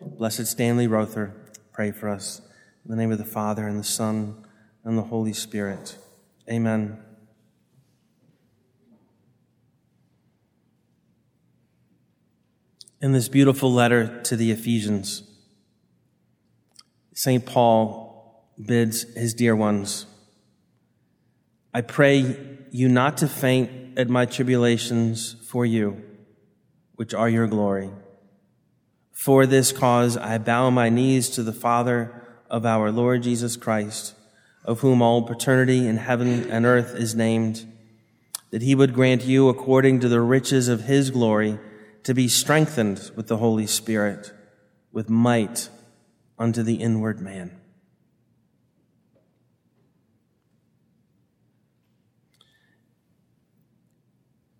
Blessed Stanley Rother, pray for us. In the name of the Father, and the Son, and the Holy Spirit. Amen. In this beautiful letter to the Ephesians, St. Paul bids his dear ones, I pray you not to faint at my tribulations for you, which are your glory. For this cause I bow my knees to the Father of our Lord Jesus Christ, of whom all paternity in heaven and earth is named, that he would grant you, according to the riches of his glory, to be strengthened with the Holy Spirit, with might unto the inward man.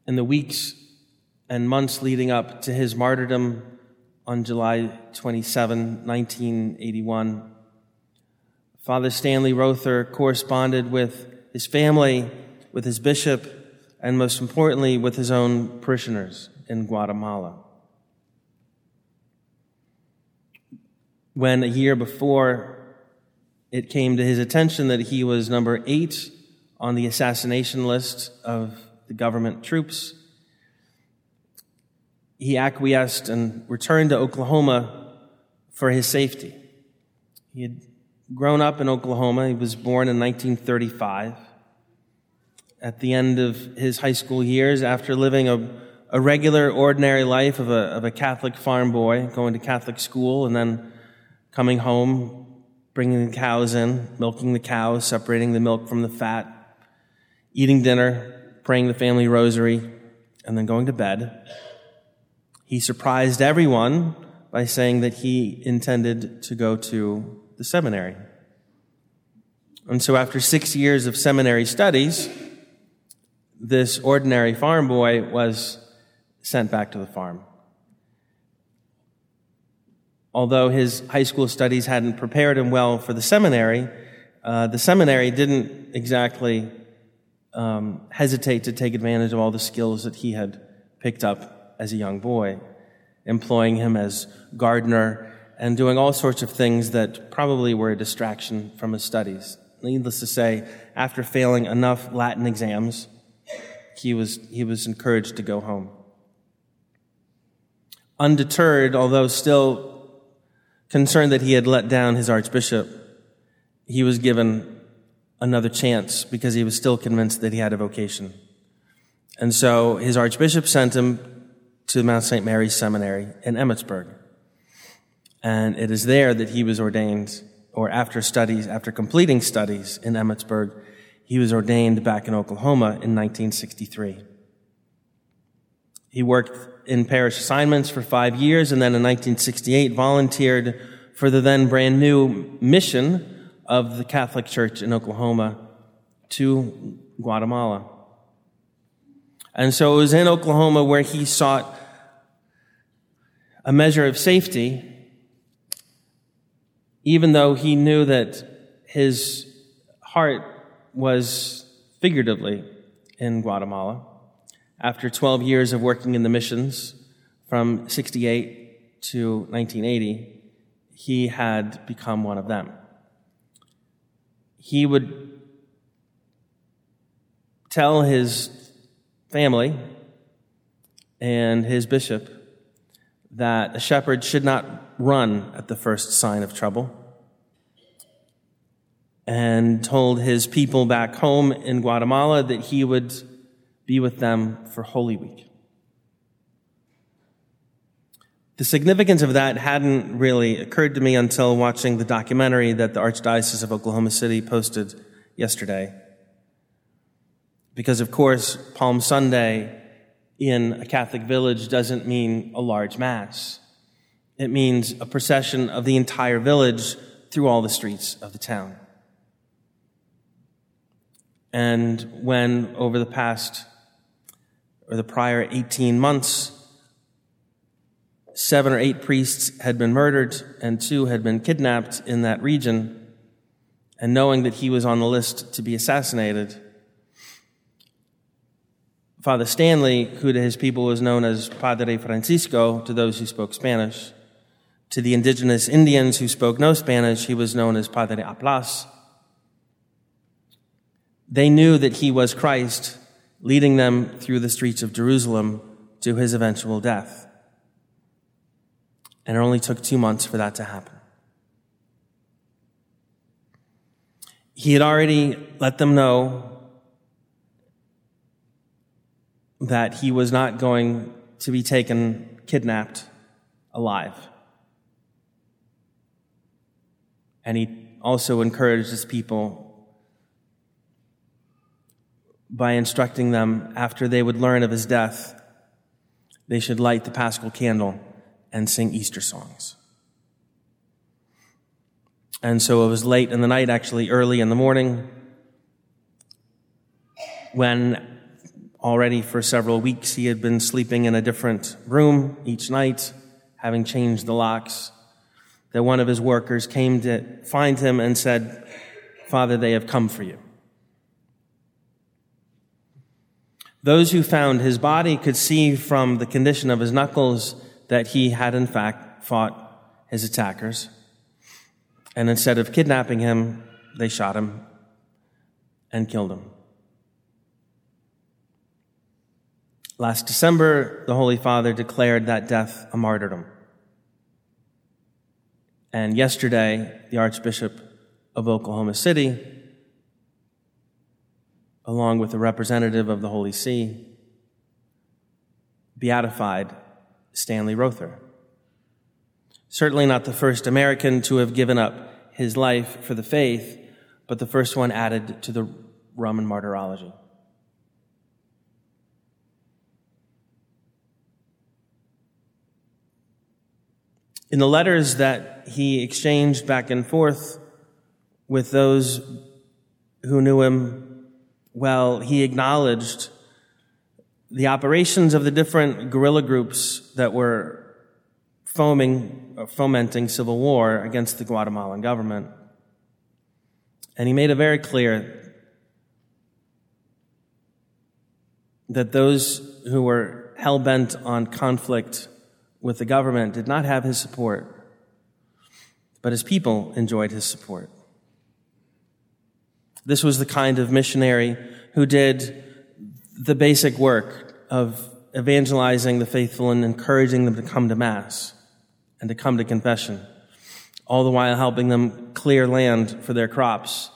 In the weeks and months leading up to his martyrdom on July 27, 1981, Father Stanley Rother corresponded with his family, with his bishop, and most importantly, with his own parishioners in Guatemala. When a year before it came to his attention that he was number eight on the assassination list of the government troops, he acquiesced and returned to Oklahoma for his safety. He had grown up in Oklahoma. He was born in 1935. At the end of his high school years, after living a a regular, ordinary life of a, of a Catholic farm boy, going to Catholic school, and then coming home, bringing the cows in, milking the cows, separating the milk from the fat, eating dinner, praying the family rosary, and then going to bed. He surprised everyone by saying that he intended to go to the seminary. And so after six years of seminary studies, this ordinary farm boy was sent back to the farm. Although his high school studies hadn't prepared him well for the seminary, uh, the seminary didn't exactly um, hesitate to take advantage of all the skills that he had picked up as a young boy, employing him as gardener and doing all sorts of things that probably were a distraction from his studies. Needless to say, after failing enough Latin exams, he was, he was encouraged to go home. Undeterred, although still concerned that he had let down his archbishop, he was given another chance because he was still convinced that he had a vocation. And so his archbishop sent him to Mount St. Mary's Seminary in Emmitsburg. And it is there that he was ordained, or after studies, after completing studies in Emmitsburg, he was ordained back in Oklahoma in 1963. He worked in parish assignments for five years and then in 1968 volunteered for the then brand new mission of the Catholic Church in Oklahoma to Guatemala. And so it was in Oklahoma where he sought a measure of safety, even though he knew that his heart was figuratively in Guatemala after 12 years of working in the missions from 68 to 1980, he had become one of them. He would tell his family and his bishop that a shepherd should not run at the first sign of trouble and told his people back home in Guatemala that he would be with them for Holy Week. The significance of that hadn't really occurred to me until watching the documentary that the Archdiocese of Oklahoma City posted yesterday. Because, of course, Palm Sunday in a Catholic village doesn't mean a large mass. It means a procession of the entire village through all the streets of the town. And when over the past or the prior 18 months, seven or eight priests had been murdered and two had been kidnapped in that region. And knowing that he was on the list to be assassinated, Father Stanley, who to his people was known as Padre Francisco to those who spoke Spanish, To the indigenous Indians who spoke no Spanish, he was known as Padre Aplas. They knew that he was Christ, leading them through the streets of Jerusalem to his eventual death. And it only took two months for that to happen. He had already let them know that he was not going to be taken, kidnapped alive. And he also encouraged his people by instructing them after they would learn of his death, they should light the paschal candle and sing Easter songs. And so it was late in the night, actually early in the morning, when already for several weeks he had been sleeping in a different room each night, having changed the locks, that one of his workers came to find him and said, Father, they have come for you. Those who found his body could see from the condition of his knuckles that he had in fact fought his attackers. And instead of kidnapping him, they shot him and killed him. Last December, the Holy Father declared that death a martyrdom. And yesterday, the Archbishop of Oklahoma City, along with a representative of the Holy See, beatified Stanley Rother. Certainly not the first American to have given up his life for the faith, but the first one added to the Roman martyrology. In the letters that he exchanged back and forth with those who knew him well, he acknowledged the operations of the different guerrilla groups that were foaming, uh, fomenting civil war against the Guatemalan government. And he made it very clear that those who were hell bent on conflict with the government did not have his support, but his people enjoyed his support. This was the kind of missionary who did the basic work of evangelizing the faithful and encouraging them to come to Mass and to come to confession, all the while helping them clear land for their crops,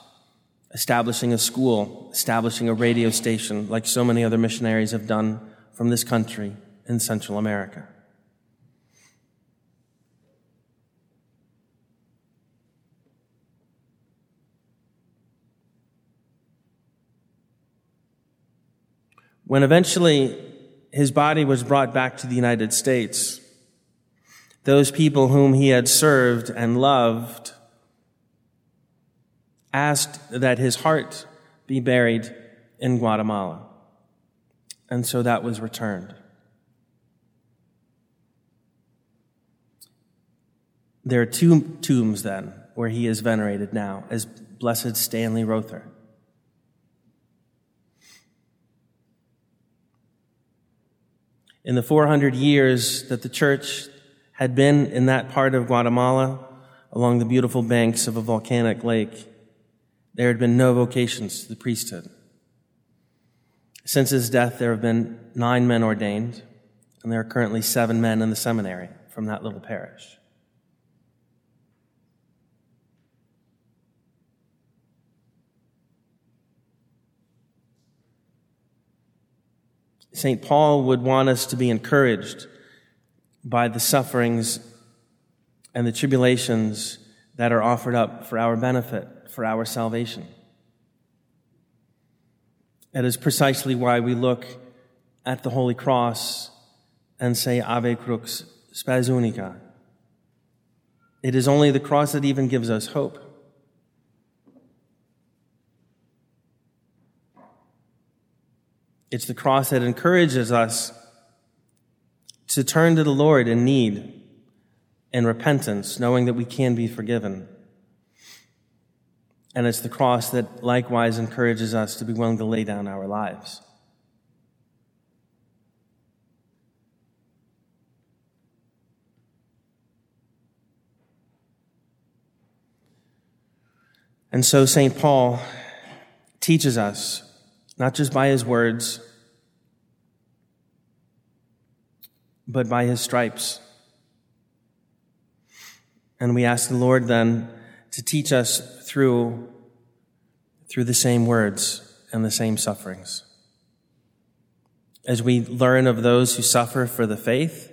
establishing a school, establishing a radio station, like so many other missionaries have done from this country in Central America. When eventually his body was brought back to the United States, those people whom he had served and loved asked that his heart be buried in Guatemala. And so that was returned. There are two tombs then where he is venerated now as Blessed Stanley Rother. In the 400 years that the church had been in that part of Guatemala, along the beautiful banks of a volcanic lake, there had been no vocations to the priesthood. Since his death, there have been nine men ordained, and there are currently seven men in the seminary from that little parish. St. Paul would want us to be encouraged by the sufferings and the tribulations that are offered up for our benefit, for our salvation. That is precisely why we look at the Holy Cross and say Ave Crux Spes Unica. It is only the cross that even gives us hope. It's the cross that encourages us to turn to the Lord in need and repentance, knowing that we can be forgiven. And it's the cross that likewise encourages us to be willing to lay down our lives. And so St. Paul teaches us not just by his words, but by his stripes. And we ask the Lord then to teach us through, through the same words and the same sufferings. As we learn of those who suffer for the faith,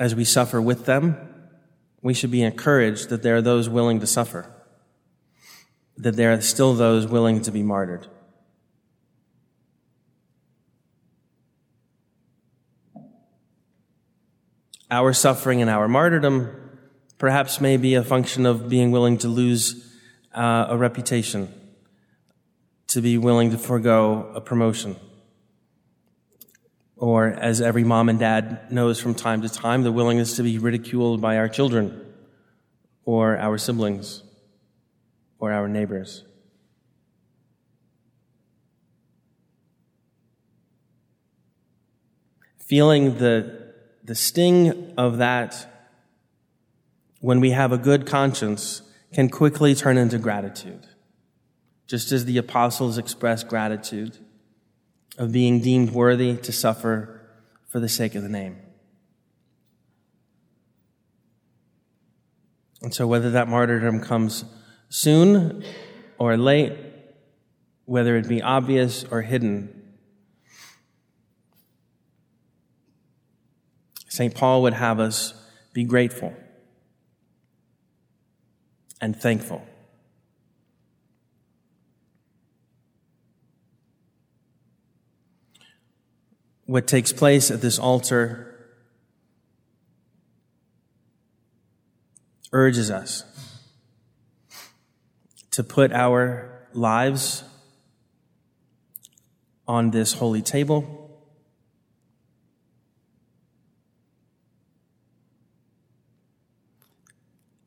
as we suffer with them, we should be encouraged that there are those willing to suffer, that there are still those willing to be martyred. Our suffering and our martyrdom perhaps may be a function of being willing to lose uh, a reputation, to be willing to forego a promotion. Or, as every mom and dad knows from time to time, the willingness to be ridiculed by our children, or our siblings, or our neighbors. Feeling the the sting of that, when we have a good conscience, can quickly turn into gratitude. Just as the apostles expressed gratitude of being deemed worthy to suffer for the sake of the name. And so, whether that martyrdom comes soon or late, whether it be obvious or hidden, St. Paul would have us be grateful and thankful. What takes place at this altar urges us to put our lives on this holy table.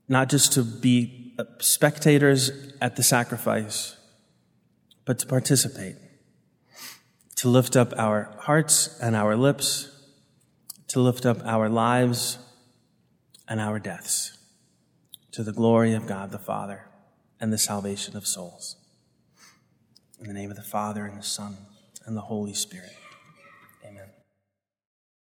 Not just to be spectators at the sacrifice, but to participate, to lift up our hearts and our lips, to lift up our lives and our deaths to the glory of God the Father and the salvation of souls. In the name of the Father and the Son and the Holy Spirit.